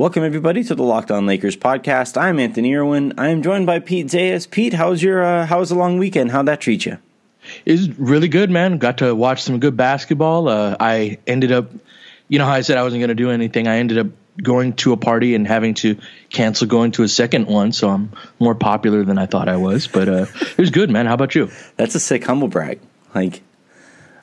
Welcome everybody to the Locked On Lakers podcast. I'm Anthony Irwin. I am joined by Pete Zayas. Pete, how's your uh, how was the long weekend? How'd that treat you? It was really good, man. Got to watch some good basketball. Uh, I ended up, you know, how I said I wasn't going to do anything. I ended up going to a party and having to cancel going to a second one, so I'm more popular than I thought I was. But uh, it was good, man. How about you? That's a sick humble brag. Like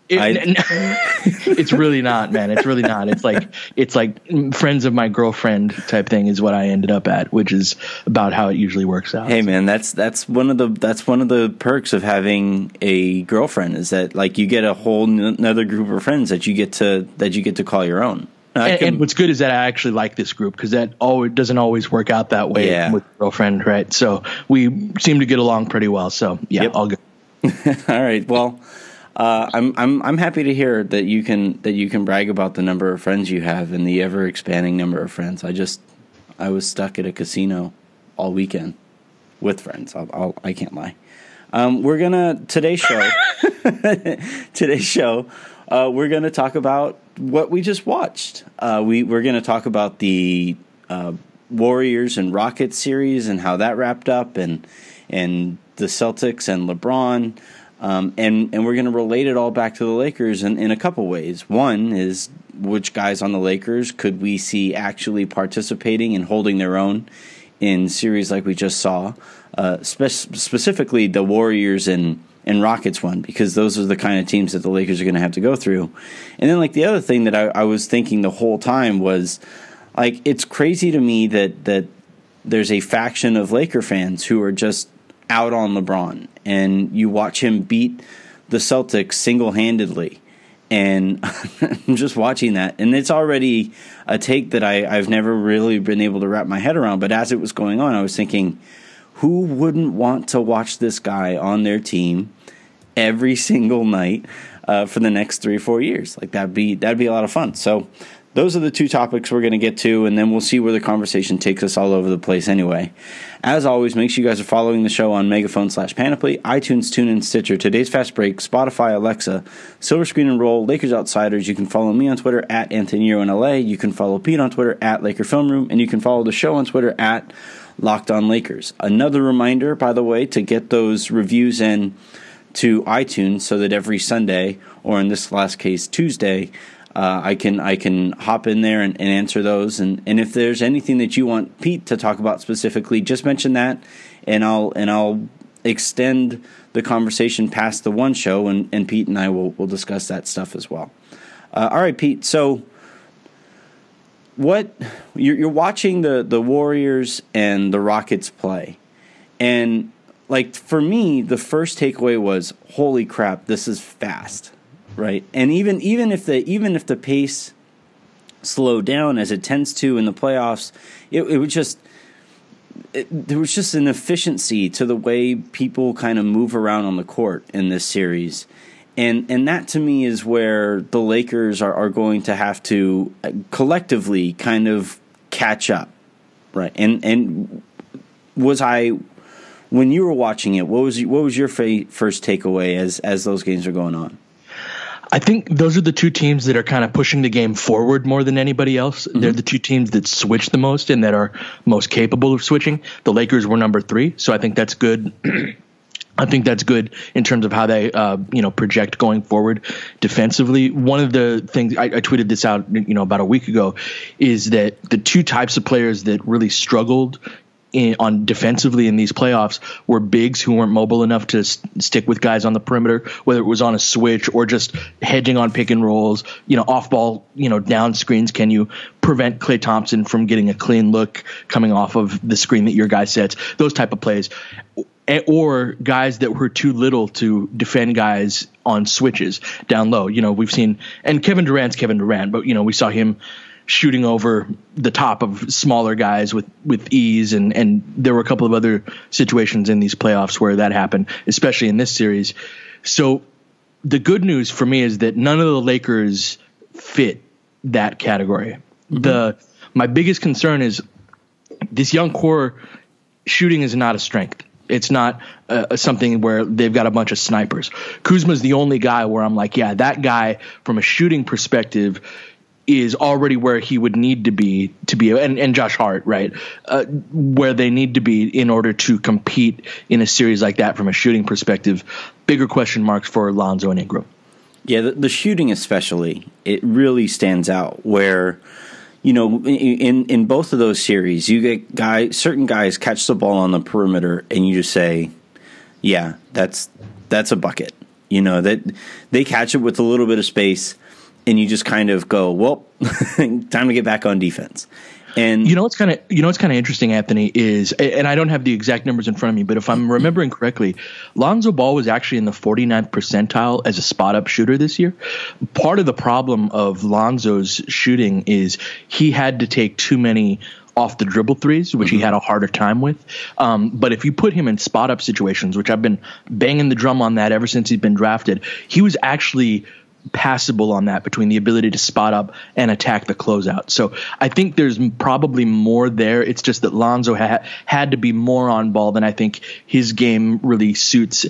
it, it's really not, man. It's really not. It's like it's like friends of my girlfriend type thing is what I ended up at, which is about how it usually works out. Hey, man, that's that's one of the that's one of the perks of having a girlfriend is that like you get a whole another group of friends that you get to that you get to call your own. And, can, and, what's good is that I actually like this group because that always doesn't always work out that way yeah. with girlfriend, right? So we seem to get along pretty well. So yeah, yep. all good. all right. Well. Uh, I'm I'm I'm happy to hear that you can that you can brag about the number of friends you have and the ever expanding number of friends. I just I was stuck at a casino all weekend with friends. I'll, I'll I can not lie. Um, we're gonna today's show. today's show, uh, we're gonna talk about what we just watched. Uh, we we're gonna talk about the uh, Warriors and Rockets series and how that wrapped up, and and the Celtics and LeBron. Um, and and we're going to relate it all back to the Lakers in, in a couple ways. One is which guys on the Lakers could we see actually participating and holding their own in series like we just saw, uh, spe- specifically the Warriors and and Rockets one because those are the kind of teams that the Lakers are going to have to go through. And then like the other thing that I, I was thinking the whole time was like it's crazy to me that that there's a faction of Laker fans who are just out on LeBron, and you watch him beat the Celtics single handedly. And I'm just watching that, and it's already a take that I, I've never really been able to wrap my head around. But as it was going on, I was thinking, who wouldn't want to watch this guy on their team every single night uh, for the next three or four years? Like that'd be that'd be a lot of fun. So those are the two topics we're going to get to, and then we'll see where the conversation takes us all over the place anyway. As always, make sure you guys are following the show on Megaphone slash Panoply, iTunes, TuneIn, Stitcher, Today's Fast Break, Spotify, Alexa, Silver Screen and Roll, Lakers Outsiders. You can follow me on Twitter at Anthony in LA. You can follow Pete on Twitter at Laker Film Room, and you can follow the show on Twitter at Locked On Lakers. Another reminder, by the way, to get those reviews in to iTunes so that every Sunday, or in this last case, Tuesday, uh, I can I can hop in there and, and, answer those. And, and if there's anything that you want Pete to talk about specifically, just mention that, and I'll and I'll extend the conversation past the one show, and, and Pete and I will will discuss that stuff as well. Uh, all right, Pete. So what you're, you're watching the the Warriors and the Rockets play, and like for me, the first takeaway was, "Holy crap, this is fast." Right? And even even if the even if the pace slowed down as it tends to in the playoffs, it, it just it, there was just an efficiency to the way people kind of move around on the court in this series. And and that to me is where the Lakers are, are going to have to uh, collectively kind of catch up. Right. And and was I when you were watching it, what was what was your fa- first takeaway as as those games are going on? I think those are the two teams that are kind of pushing the game forward more than anybody else. Mm-hmm. They're the two teams that switch the most and that are most capable of switching. The Lakers were number three, so I think that's good. I think that's good in terms of how they, uh, you know, project going forward defensively. One of the things I, I, tweeted this out, you know, about a week ago, is that the two types of players that really struggled in, on defensively in these playoffs were bigs who weren't mobile enough to s- stick with guys on the perimeter, whether it was on a switch or just hedging on pick and rolls, you know, off ball, you know, down screens. Can you prevent Klay Thompson from getting a clean look coming off of the screen that your guy sets? Those type of plays. Or guys that were too little to defend guys on switches down low. You know, we've seen, and Kevin Durant's Kevin Durant, but, you know, we saw him shooting over the top of smaller guys with, with ease. And, and there were a couple of other situations in these playoffs where that happened, especially in this series. So the good news for me is that none of the Lakers fit that category. Mm-hmm. The my biggest concern is this young core shooting is not a strength. It's not uh, something where they've got a bunch of snipers. Kuzma's the only guy where I'm like, yeah, that guy from a shooting perspective is already where he would need to be to be, and, and Josh Hart, right, uh, where they need to be in order to compete in a series like that from a shooting perspective. Bigger question marks for Lonzo and Ingram. Yeah, the, the shooting especially, it really stands out where you know, in in both of those series, you get guys, certain guys catch the ball on the perimeter, and you just say, "Yeah, that's that's a bucket." You know that they catch it with a little bit of space, and you just kind of go, "Well, time to get back on defense." And you know what's kind of you know what's kind of interesting, Anthony, is and I don't have the exact numbers in front of me, but if I'm remembering correctly, Lonzo Ball was actually in the 49th percentile as a spot up shooter this year. Part of the problem of Lonzo's shooting is he had to take too many off the dribble threes, which mm-hmm. he had a harder time with. Um, but if you put him in spot up situations, which I've been banging the drum on that ever since he's been drafted, he was actually passable on that between the ability to spot up and attack the closeout. So I think there's probably more there. It's just that Lonzo ha- had to be more on ball than I think his game really suits,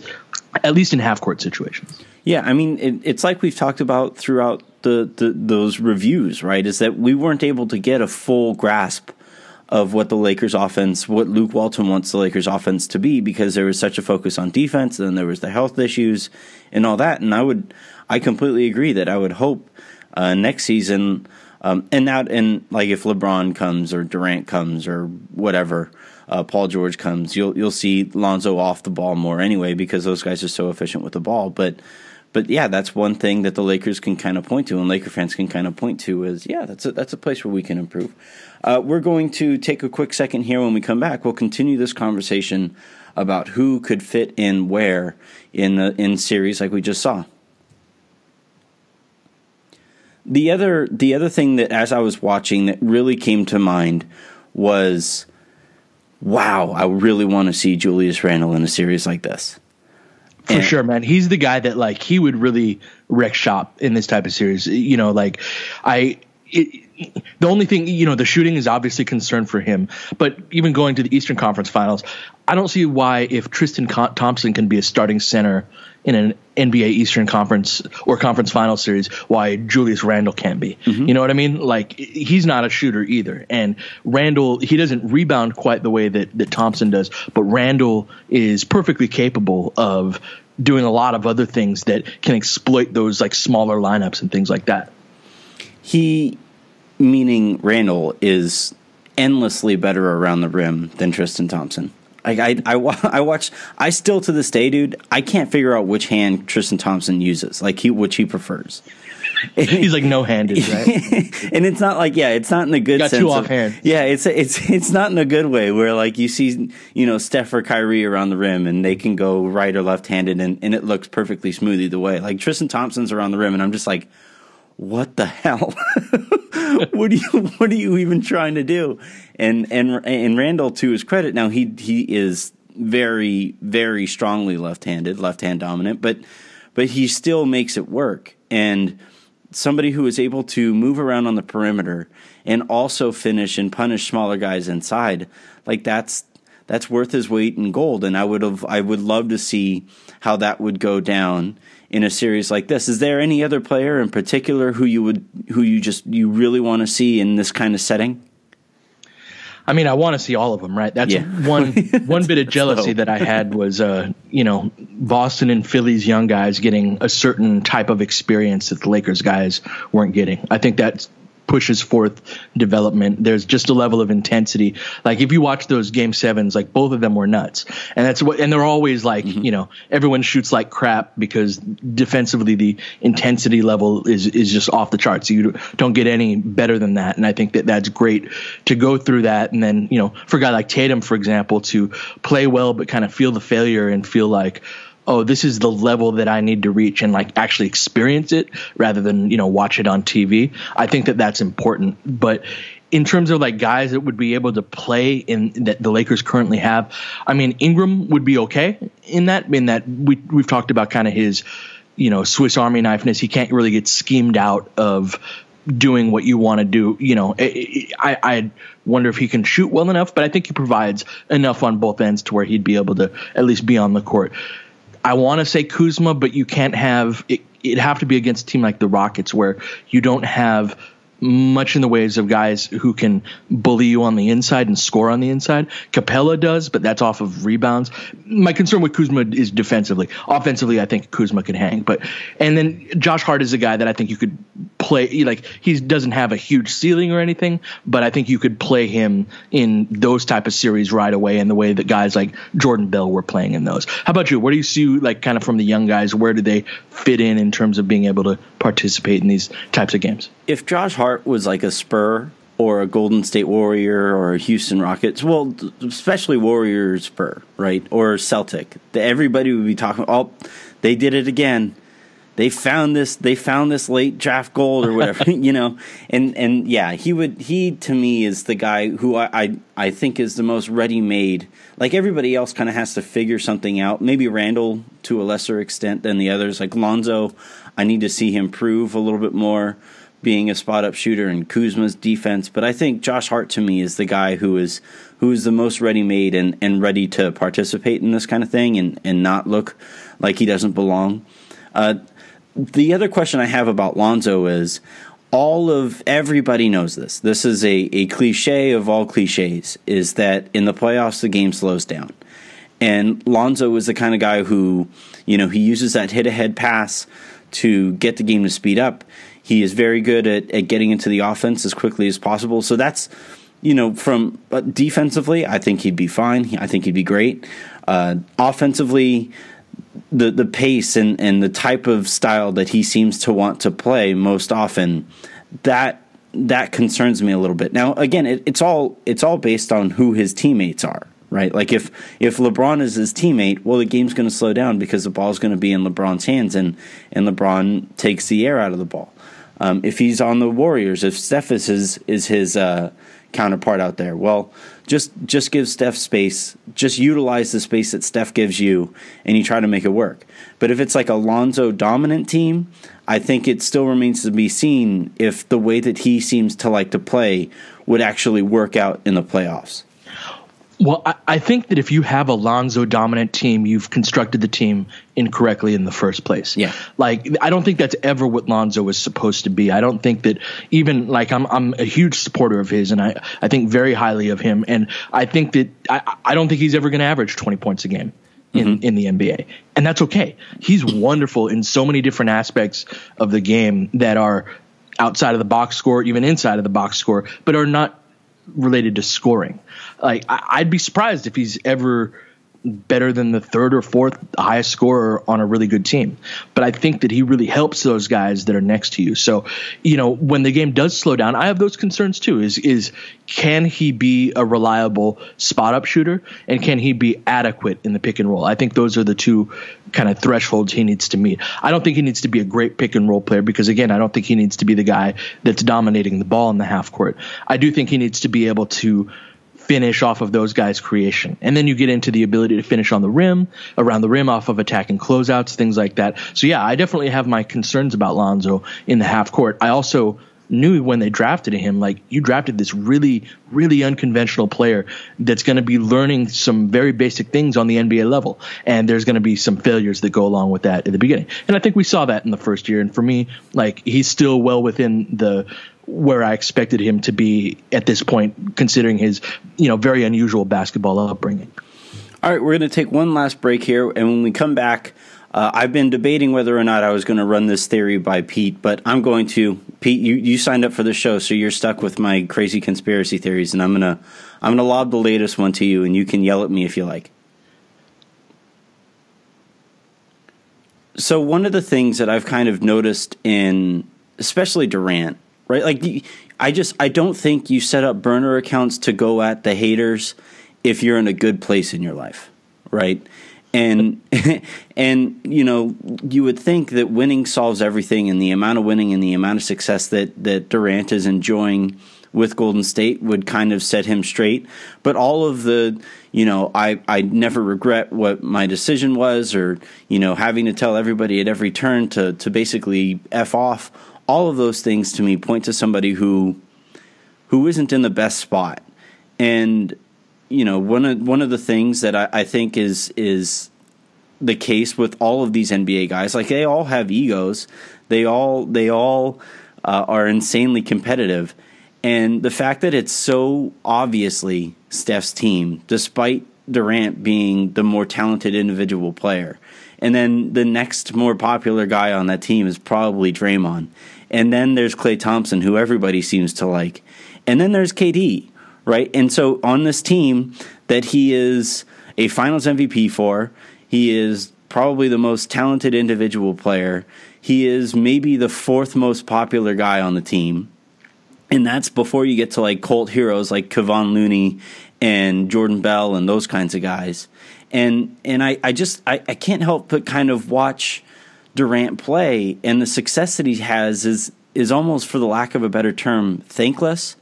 at least in half court situations. Yeah, I mean, it, it's like we've talked about throughout the, the those reviews, right? Is that we weren't able to get a full grasp of what the Lakers offense, what Luke Walton wants the Lakers offense to be because there was such a focus on defense and then there was the health issues and all that. And I would, I completely agree that I would hope uh, next season, um, and out and like if LeBron comes or Durant comes or whatever, uh, Paul George comes, you'll you'll see Lonzo off the ball more anyway because those guys are so efficient with the ball. But but yeah, that's one thing that the Lakers can kind of point to, and Laker fans can kind of point to is yeah, that's a, that's a place where we can improve. Uh, we're going to take a quick second here. When we come back, we'll continue this conversation about who could fit in where in the in series like we just saw. The other the other thing that as I was watching that really came to mind was wow, I really want to see Julius Randle in a series like this. For and, sure, man. He's the guy that like he would really wreck shop in this type of series. You know, like I it, the only thing, you know, the shooting is obviously concern for him. But even going to the Eastern Conference Finals, I don't see why if Tristan Thompson can be a starting center in an NBA Eastern Conference or Conference Final series, why Julius Randle can't be. Mm-hmm. You know what I mean? Like he's not a shooter either, and Randle he doesn't rebound quite the way that that Thompson does, but Randle is perfectly capable of doing a lot of other things that can exploit those like smaller lineups and things like that. He meaning Randle is endlessly better around the rim than Tristan Thompson. Like I, I, I watch. I still to this day, dude. I can't figure out which hand Tristan Thompson uses. Like he, which he prefers. He's like no handed, right? and it's not like yeah, it's not in the good Got sense. Two of, hand. Yeah, it's it's it's not in a good way where like you see you know Steph or Kyrie around the rim and they can go right or left handed and, and it looks perfectly smooth either way. Like Tristan Thompson's around the rim and I'm just like, what the hell? what are you what are you even trying to do? And and and Randle to his credit, now he he is very very strongly left-handed, left-hand dominant, but but he still makes it work. And somebody who is able to move around on the perimeter and also finish and punish smaller guys inside, like that's that's worth his weight in gold. And I would have I would love to see how that would go down in a series like this. Is there any other player in particular who you would who you just you really want to see in this kind of setting? I mean, I want to see all of them, right? That's yeah. one one bit of jealousy that I had was, uh, you know, Boston and Philly's young guys getting a certain type of experience that the Lakers guys weren't getting. I think that's pushes forth development. There's just a level of intensity. Like if you watch those game sevens, like both of them were nuts. And that's what, and they're always like, mm-hmm. you know, everyone shoots like crap because defensively the intensity level is, is just off the charts. So you don't get any better than that. And I think that that's great to go through that. And then, you know, for a guy like Tatum, for example, to play well, but kind of feel the failure and feel like, oh, this is the level that I need to reach and like actually experience it rather than, you know, watch it on TV. I think that that's important. But in terms of like guys that would be able to play in that the Lakers currently have, I mean, Ingram would be okay in that, in that we, we've talked about kind of his, you know, Swiss Army knifeness. He can't really get schemed out of doing what you want to do. You know, I, I wonder if he can shoot well enough, but I think he provides enough on both ends to where he'd be able to at least be on the court. I want to say Kuzma, but you can't have it. It'd have to be against a team like the Rockets, where you don't have much in the ways of guys who can bully you on the inside and score on the inside. Capela does, but that's off of rebounds. My concern with Kuzma is defensively. Offensively, I think Kuzma can hang. But and then Josh Hart is a guy that I think you could play like he doesn't have a huge ceiling or anything, but I think you could play him in those type of series right away in the way that guys like Jordan Bell were playing in those. How about you? Where do you see like kind of from the young guys? Where do they fit in in terms of being able to participate in these types of games? If Josh Hart was like a Spur or a Golden State Warrior or a Houston Rockets, well, especially Warriors Spur, right? Or Celtic, everybody would be talking. Oh, they did it again they found this they found this late draft gold or whatever you know? And and yeah he would he to me is the guy who I I, I think is the most ready made like everybody else kind of has to figure something out. Maybe Randle to a lesser extent than the others. Like Lonzo I need to see him prove a little bit more being a spot up shooter and Kuzma's defense. But I think Josh Hart to me is the guy who is who is the most ready made and, and ready to participate in this kind of thing and, and not look like he doesn't belong. Uh, the other question I have about Lonzo is all of everybody knows this. This is a, a cliche of all cliches is that in the playoffs the game slows down. And Lonzo is the kind of guy who, you know, he uses that hit ahead pass to get the game to speed up. He is very good at, at getting into the offense as quickly as possible. So that's, you know, from uh, defensively, I think he'd be fine. I think he'd be great. Uh, offensively, the the pace and and the type of style that he seems to want to play most often that that concerns me a little bit. Now again, it, it's all it's all based on who his teammates are, right? Like if if LeBron is his teammate, well the game's going to slow down because the ball's going to be in LeBron's hands and and LeBron takes the air out of the ball. Um, if he's on the Warriors, if Steph is his is his uh, counterpart out there, well, just just give Steph space. Just utilize the space that Steph gives you, and you try to make it work. But if it's like a Lonzo dominant team, I think it still remains to be seen if the way that he seems to like to play would actually work out in the playoffs. Well, I, I, think that if you have a Lonzo dominant team, you've constructed the team incorrectly in the first place. Yeah. Like I don't think that's ever what Lonzo was supposed to be. I don't think that even like I'm I'm a huge supporter of his and I, I think very highly of him. And I think that I, I don't think he's ever gonna average twenty points a game in, mm-hmm. in the NBA. And that's okay. He's wonderful in so many different aspects of the game that are outside of the box score, even inside of the box score, but are not related to scoring. Like I, would be surprised if he's ever better than the third or fourth highest scorer on a really good team. But I think that he really helps those guys that are next to you. So, you know, when the game does slow down, I have those concerns too. Is is can he be a reliable spot up shooter and can he be adequate in the pick and roll? I think those are the two kind of thresholds he needs to meet. I don't think he needs to be a great pick and roll player because again, I don't think he needs to be the guy that's dominating the ball in the half court. I do think he needs to be able to finish off of those guys' creation. And then you get into the ability to finish on the rim, around the rim, off of attacking closeouts, things like that. So yeah, I definitely have my concerns about Lonzo in the half court. I also knew when they drafted him, like you drafted this really, really unconventional player that's going to be learning some very basic things on the NBA level. And there's going to be some failures that go along with that at the beginning. And I think we saw that in the first year. And for me, like he's still well within the where I expected him to be at this point, considering his you know very unusual basketball upbringing. All right, we're going to take one last break here, and when we come back, uh, I've been debating whether or not I was going to run this theory by Pete, but I'm going to. Pete, you, you signed up for the show, so you're stuck with my crazy conspiracy theories, and I'm gonna I'm gonna lob the latest one to you, and you can yell at me if you like. So one of the things that I've kind of noticed in, especially Durant, right? Like I just I don't think you set up burner accounts to go at the haters if you're in a good place in your life, right? And and you know you would think that winning solves everything, and the amount of winning and the amount of success that that Durant is enjoying with Golden State would kind of set him straight. But all of the, you know, I, I never regret what my decision was or, you know, having to tell everybody at every turn to, to basically F off all of those things to me point to somebody who who isn't in the best spot. And you know, one of one of the things that I, I think is is the case with all of these NBA guys, like they all have egos. They all they all uh, are insanely competitive. And the fact that it's so obviously Steph's team, despite Durant being the more talented individual player. And then the next more popular guy on that team is probably Draymond. And then there's Klay Thompson, who everybody seems to like. And then there's KD, right? And so on this team that he is a finals MVP for, he is probably the most talented individual player. He is maybe the fourth most popular guy on the team. And that's before you get to like cult heroes like Kevon Looney and Jordan Bell and those kinds of guys. And and I, I just I, I can't help but kind of watch Durant play and the success that he has is is almost for the lack of a better term thankless.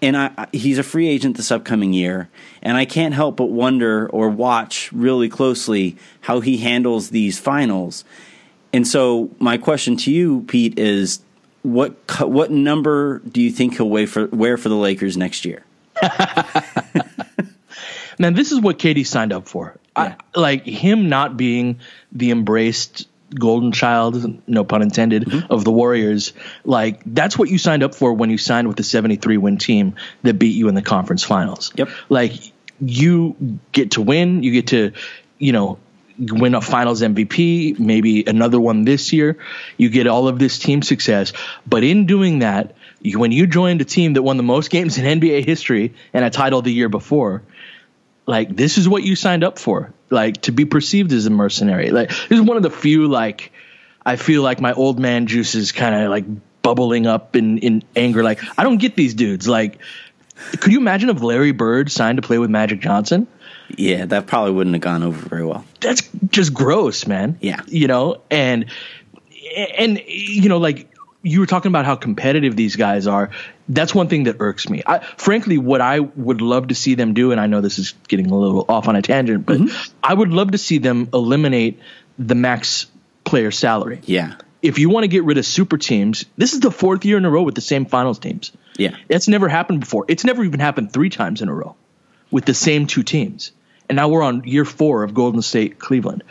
And I, he's a free agent this upcoming year, and I can't help but wonder or watch really closely how he handles these finals. And so, my question to you, Pete, is what what number do you think he'll wear for wear for the Lakers next year? Man, this is what KD signed up for. Yeah. I, like him not being the embraced golden child, no pun intended, mm-hmm. of the Warriors. Like that's what you signed up for when you signed with the 73 win team that beat you in the conference finals. Yep. Like you get to win, you get to, you know, win a finals MVP, maybe another one this year. You get all of this team success. But in doing that, you, when you joined a team that won the most games in NBA history and a title the year before, like this is what you signed up for. Like to be perceived as a mercenary. Like this is one of the few like I feel like my old man juice is kind of like bubbling up in in anger. Like I don't get these dudes. Like could you imagine if Larry Bird signed to play with Magic Johnson? Yeah, that probably wouldn't have gone over very well. That's just gross, man. Yeah. You know, and and you know like you were talking about how competitive these guys are. That's one thing that irks me. I, frankly, what I would love to see them do, and I know this is getting a little off on a tangent, but mm-hmm. I would love to see them eliminate the max player salary. Yeah. If you want to get rid of super teams, this is the fourth year in a row with the same finals teams. Yeah. It's never happened before. It's never even happened three times in a row with the same two teams. And now we're on year four of Golden State Cleveland.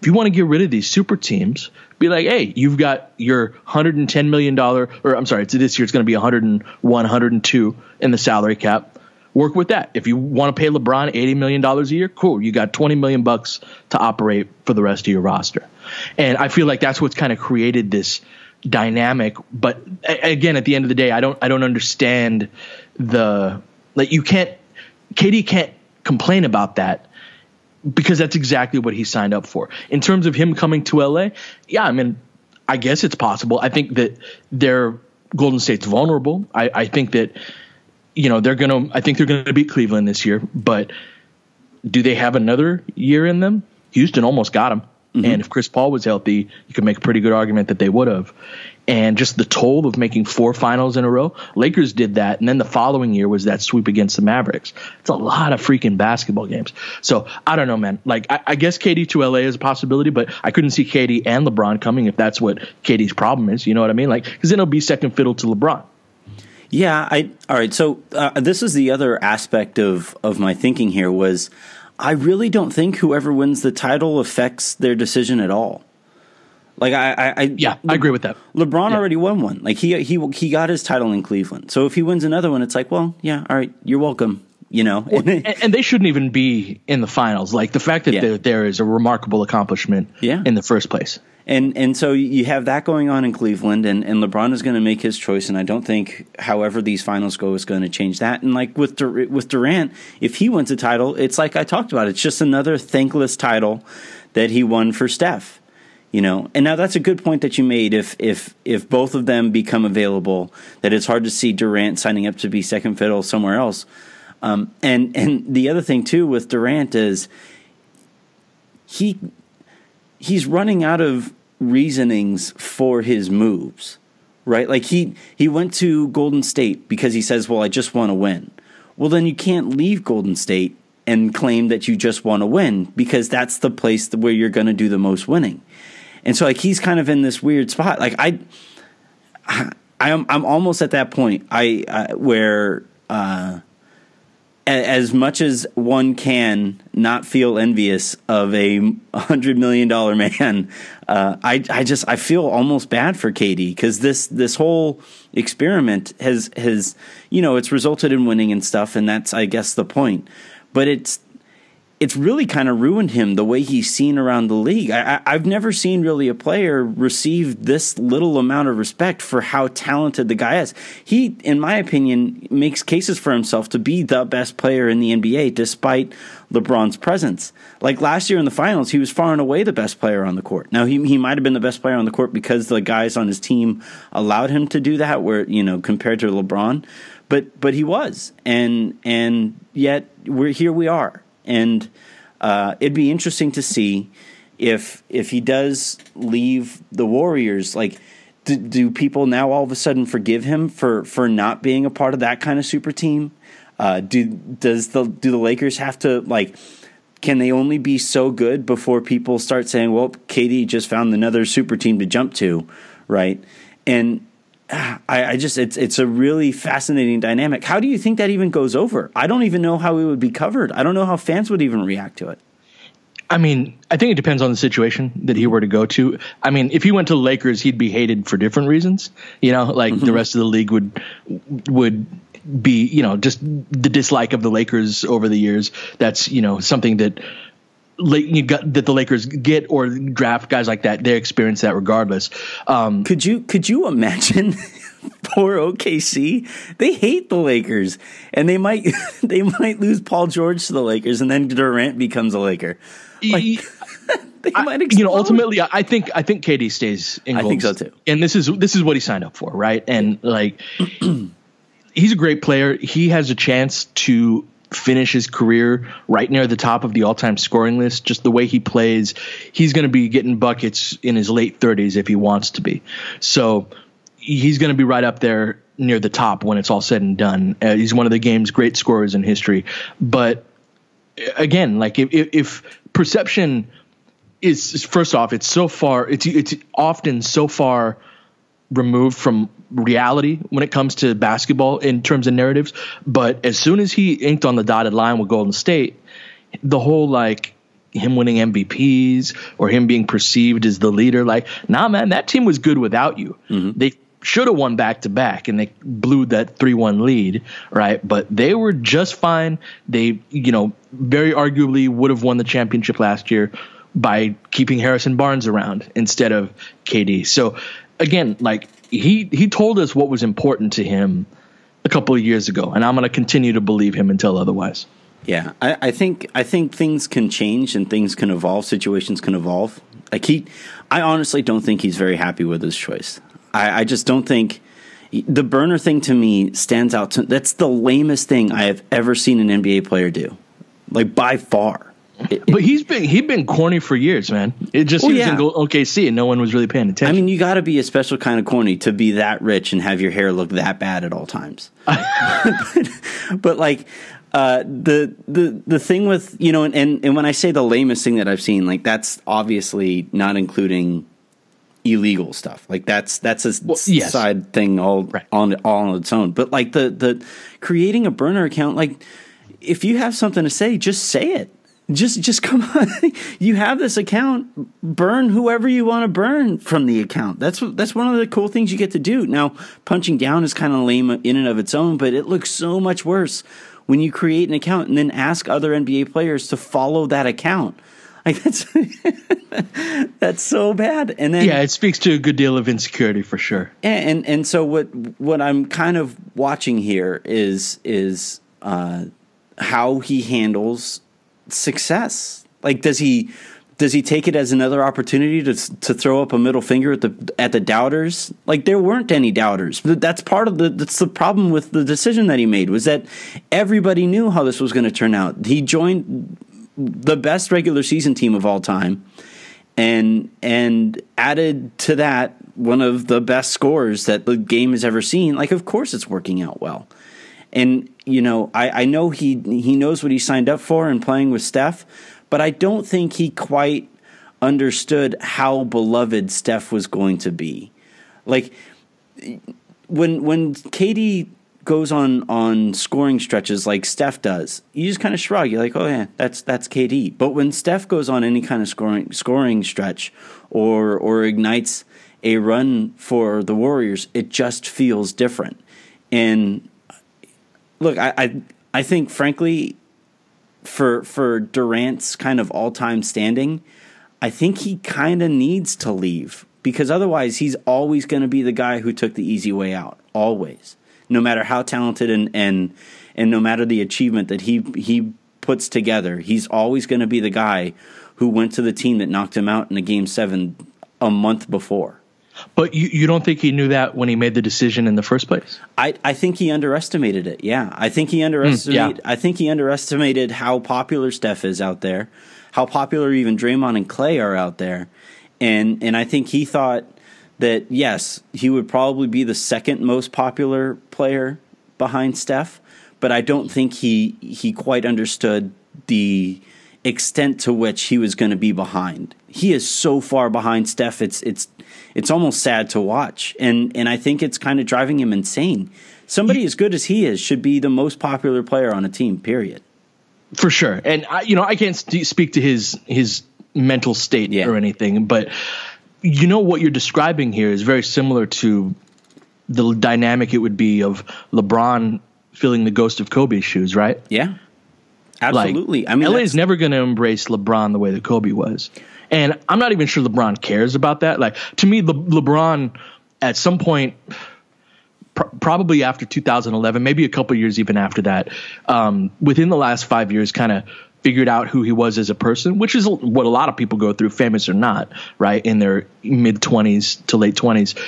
If you want to get rid of these super teams, be like, hey, you've got your $110 million, or I'm sorry, this year it's going to be 101, 102 in the salary cap. Work with that. If you want to pay LeBron $80 million a year, cool. You got 20 million bucks to operate for the rest of your roster. And I feel like that's what's kind of created this dynamic. But again, at the end of the day, I don't, I don't understand the, like, you can't, KD can't complain about that because that's exactly what he signed up for. In terms of him coming to LA, yeah, I mean, I guess it's possible. I think that they're Golden State's vulnerable. I, I think that you know they're gonna. I think they're gonna beat Cleveland this year, but do they have another year in them? Houston almost got him. Mm-hmm. And if Chris Paul was healthy, you could make a pretty good argument that they would have and just the toll of making four finals in a row. Lakers did that, and then the following year was that sweep against the Mavericks. It's a lot of freaking basketball games. So I don't know, man. Like I, I guess KD to LA is a possibility, but I couldn't see KD and LeBron coming if that's what KD's problem is. You know what I mean? Like because then it'll be second fiddle to LeBron. Yeah, I all right. So uh, this is the other aspect of of my thinking here was I really don't think whoever wins the title affects their decision at all. Like I, I, I yeah, Le- I agree with that. LeBron yeah. already won one. Like he, he, he got his title in Cleveland. So if he wins another one, it's like, well, yeah, all right, you're welcome. You know, well, and, and, they shouldn't even be in the finals. Like the fact that yeah. there is a remarkable accomplishment. Yeah. in the first place. And and so you have that going on in Cleveland, and, and LeBron is going to make his choice, and I don't think, however these finals go, is going to change that. And like with Dur- with Durant, if he wins a title, it's like I talked about. It's just another thankless title that he won for Steph you know? And now that's a good point that you made. If if if both of them become available that it's hard to see Durant signing up to be second fiddle somewhere else. Um, and and the other thing too with Durant is he he's running out of reasonings for his moves right? Like he he went to Golden State because he says well I just want to win. Well then you can't leave Golden State and claim that you just want to win because that's the place where you're going to do the most winning and so like he's kind of in this weird spot. Like I, I am I'm almost at that point. I, I where uh, as much as one can not feel envious of a hundred million dollar man, uh, I I just I feel almost bad for KD because this this whole experiment has has you know it's resulted in winning and stuff, and that's I guess the point. But it's it's really kind of ruined him the way he's seen around the league. I, have never seen really a player receive this little amount of respect for how talented the guy is. He, in my opinion, makes cases for himself to be the best player in the NBA despite LeBron's presence. Like last year in the finals, he was far and away the best player on the court. Now, he, he might have been the best player on the court because the guys on his team allowed him to do that, where, you know, compared to LeBron. But, but he was. And, and yet, we're here we are and uh, it'd be interesting to see if if he does leave the Warriors. Like, do, do, people now all of a sudden forgive him for for not being a part of that kind of super team? Uh, do does the do the Lakers have to like? Can they only be so good before people start saying, "Well, KD just found another super team to jump to," right? And I, I, just it's it's a really fascinating dynamic. How do you think that even goes over? I don't even know how it would be covered. I don't know how fans would even react to it. I mean, I think it depends on the situation that he were to go to. I mean, if he went to Lakers, he'd be hated for different reasons. You know, like mm-hmm. the rest of the league would would be, you know, just the dislike of the Lakers over the years. That's you know something that that the Lakers get or draft guys like that, they experience that regardless. Um, could you could you imagine? poor OKC, they hate the Lakers, and they might they might lose Paul George to the Lakers, and then Durant becomes a Laker. Like, they I, might explode. you know ultimately I think I think KD stays in. I think so too. And this is this is what he signed up for, right? And like he's a great player. He has a chance to finish his career right near the top of the all-time scoring list just the way he plays he's going to be getting buckets in his late 30s if he wants to be. So he's going to be right up there near the top when it's all said and done. Uh, he's one of the game's great scorers in history. But again like if, if perception is first off it's so far it's it's often so far removed from reality when it comes to basketball in terms of narratives. But as soon as he inked on the dotted line with Golden State, the whole like him winning MVPs or him being perceived as the leader, like, nah, man, that team was good without you. Mm-hmm. They should have won back to back and they blew that 3-1 lead right but they were just fine they you know very arguably would have won the championship last year by keeping Harrison Barnes around instead of KD so again like he he told us what was important to him a couple of years ago, and I'm going to continue to believe him until otherwise. Yeah, I, I, think I think things can change and things can evolve. Situations can evolve. Like he, I honestly don't think he's very happy with his choice. I, I just don't think the burner thing to me stands out. To, that's the lamest thing I have ever seen an NBA player do, like by far. It, but he's been he's been corny for years, man. It just well, yeah. in OKC and no one was really paying attention. I mean, you got to be a special kind of corny to be that rich and have your hair look that bad at all times. but, but, like uh, the the the thing with you know, and, and and when I say the lamest thing that I've seen, like that's obviously not including illegal stuff. Like that's that's a well, yes. side thing all right. on all on its own. But like the the creating a burner account, like if you have something to say, just say it just just come on. You have this account burn whoever you want to burn from the account. That's that's one of the cool things you get to do. Now punching down is kind of lame in and of its own but it looks so much worse when you create an account and then ask other nba players to follow that account. Like that's that's so bad. And then yeah it speaks to a good deal of insecurity for sure. And and, and so what what i'm kind of watching here is is uh, how he handles success? Like, does he does he take it as another opportunity to to throw up a middle finger at the at the doubters? Like, there weren't any doubters. That's part of the that's the problem with the decision that he made was that everybody knew how this was going to turn out. He joined the best regular season team of all time, and and added to that one of the best scores that the game has ever seen. Like, of course, it's working out well. And you know, I, I know he he knows what he signed up for in playing with Steph, but I don't think he quite understood how beloved Steph was going to be. Like when when KD goes on on scoring stretches like Steph does, you just kind of shrug. You're like, oh yeah, that's that's KD. But when Steph goes on any kind of scoring scoring stretch, or or ignites a run for the Warriors, it just feels different. And look, I I, I think frankly, for for Durant's kind of all time standing, I think he kind of needs to leave because otherwise he's always going to be the guy who took the easy way out. Always, no matter how talented and and and no matter the achievement that he he puts together, he's always going to be the guy who went to the team that knocked him out in a game seven a month before. But you, you don't think he knew that when he made the decision in the first place? I, I think he underestimated it. Yeah, I think he underestimated. Mm, yeah. I think he underestimated how popular Steph is out there, how popular even Draymond and Clay are out there, and and I think he thought that yes, he would probably be the second most popular player behind Steph, but I don't think he he quite understood the extent to which he was going to be behind. He is so far behind Steph. It's it's it's almost sad to watch, and and I think it's kind of driving him insane. Somebody as good as he is should be the most popular player on a team. Period. For sure, and I, you know I can't st- speak to his his mental state yeah. or anything, but you know what you're describing here is very similar to the dynamic it would be of LeBron filling the ghost of Kobe's shoes, right? Yeah. Absolutely. Like, I mean, LA is never going to embrace LeBron the way that Kobe was. And I'm not even sure LeBron cares about that. Like to me, Le- LeBron at some point, pr- probably after 2011, maybe a couple years even after that, um, within the last five years, kind of figured out who he was as a person, which is what a lot of people go through, famous or not, right, in their mid 20s to late 20s.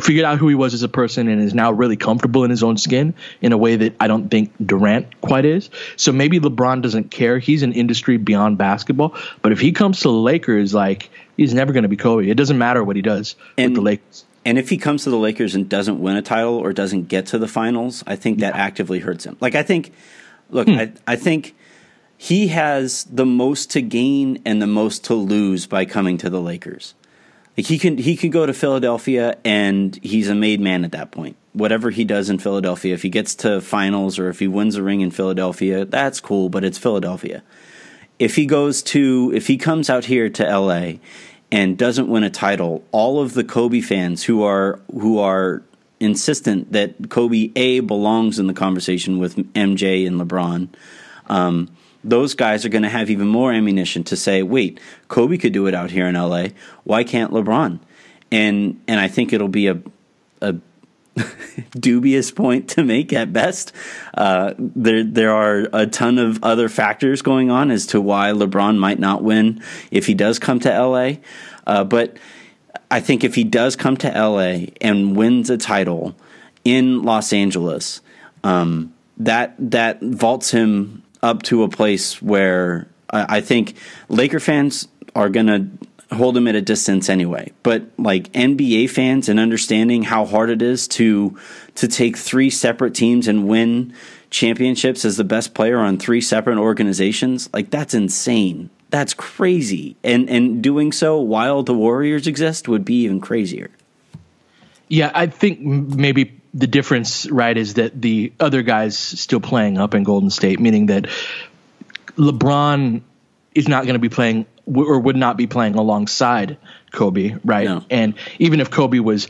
Figured out who he was as a person and is now really comfortable in his own skin in a way that I don't think Durant quite is. So maybe LeBron doesn't care. He's an industry beyond basketball. But if he comes to the Lakers, like, he's never going to be Kobe. It doesn't matter what he does and, with the Lakers. And if he comes to the Lakers and doesn't win a title or doesn't get to the finals, I think that yeah. actively hurts him. Like, I think, look, hmm. I, I think he has the most to gain and the most to lose by coming to the Lakers. Like he can he can go to Philadelphia and he's a made man at that point. Whatever he does in Philadelphia, if he gets to finals or if he wins a ring in Philadelphia, that's cool, but it's Philadelphia. If he goes to if he comes out here to LA and doesn't win a title, all of the Kobe fans who are who are insistent that Kobe A belongs in the conversation with MJ and LeBron, um, those guys are going to have even more ammunition to say, wait, Kobe could do it out here in LA. Why can't LeBron? And and I think it'll be a a dubious point to make at best. Uh, there there are a ton of other factors going on as to why LeBron might not win if he does come to LA. Uh, but I think if he does come to LA and wins a title in Los Angeles, um, that that vaults him up to a place where I, I think Laker fans are going to hold him at a distance anyway. But like NBA fans and understanding how hard it is to to take three separate teams and win championships as the best player on three separate organizations, like that's insane. That's crazy. And and doing so while the Warriors exist would be even crazier. Yeah, I think maybe the difference, right, is that the other guys still playing up in Golden State, meaning that LeBron is not going to be playing or would not be playing alongside Kobe, right? No. And even if Kobe was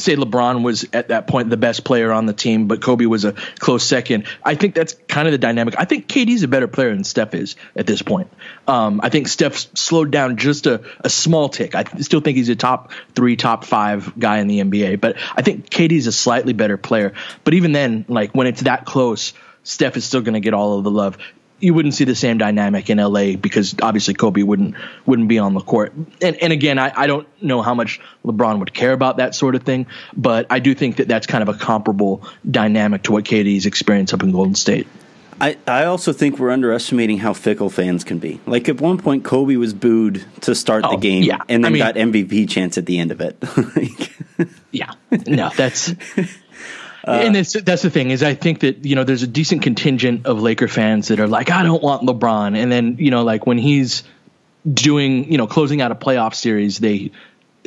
say LeBron was at that point the best player on the team, but Kobe was a close second. I think that's kind of the dynamic. I think KD's a better player than Steph is at this point. Um, I think Steph's slowed down just a, a small tick. I still think he's a top three, top five guy in the NBA, but I think KD's a slightly better player. But even then, like when it's that close, Steph is still going to get all of the love you wouldn't see the same dynamic in LA because obviously Kobe wouldn't wouldn't be on the court. And and again, I, I don't know how much LeBron would care about that sort of thing, but I do think that that's kind of a comparable dynamic to what KD's experience up in Golden State. I, I also think we're underestimating how fickle fans can be. Like at one point, Kobe was booed to start oh, the game, yeah. and then I mean, got MVP chance at the end of it. yeah, no, that's uh, and that's that's the thing is I think that you know there's a decent contingent of Laker fans that are like I don't want LeBron, and then you know like when he's doing you know closing out a playoff series, they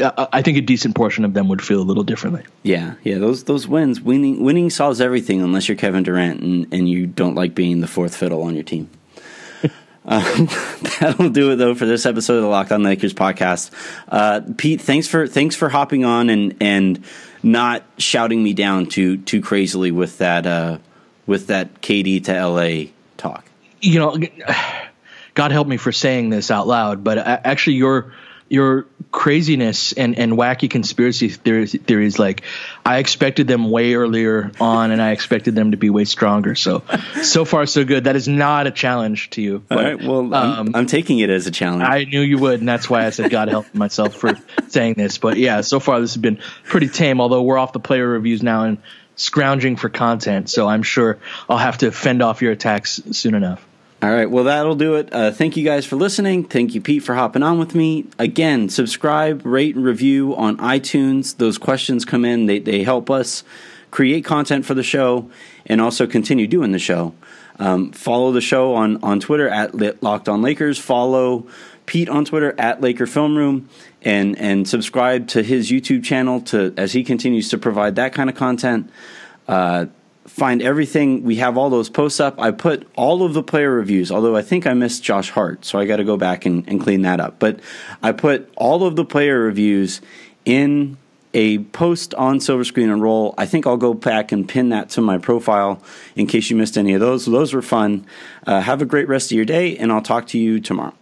uh, I think a decent portion of them would feel a little differently. Yeah, yeah. Those those wins, winning winning solves everything unless you're Kevin Durant and, and you don't like being the fourth fiddle on your team. Um, that'll do it though for this episode of the Locked On Lakers podcast. Uh, Pete, thanks for thanks for hopping on and and not shouting me down too too crazily with that uh, with that KD to LA talk. You know, God help me for saying this out loud, but uh, actually, your your craziness and, and wacky conspiracy theories, theories like I expected them way earlier on and I expected them to be way stronger. So so far so good. That is not a challenge to you. But, All right. Well, um, I'm, I'm, taking it as a challenge. I knew you would, and that's why I said God help myself for saying this. But yeah, so far this has been pretty tame. Although we're off the player reviews now and scrounging for content, so I'm sure I'll have to fend off your attacks soon enough. All right, well, that'll do it. Uh, thank you guys for listening. Thank you, Pete, for hopping on with me. Again, subscribe, rate, and review on iTunes. Those questions come in, they, they help us create content for the show and also continue doing the show. Um, follow the show on, on Twitter at Locked On Lakers. Follow Pete on Twitter at Laker Film Room and, and subscribe to his YouTube channel to as he continues to provide that kind of content. Uh, find everything. We have all those posts up. I put all of the player reviews, although I think I missed Josh Hart, so I got to go back and, and clean that up. But I put all of the player reviews in a post on Silver Screen and Roll. I think I'll go back and pin that to my profile in case you missed any of those. Those were fun. Uh, have a great rest of your day, and I'll talk to you tomorrow.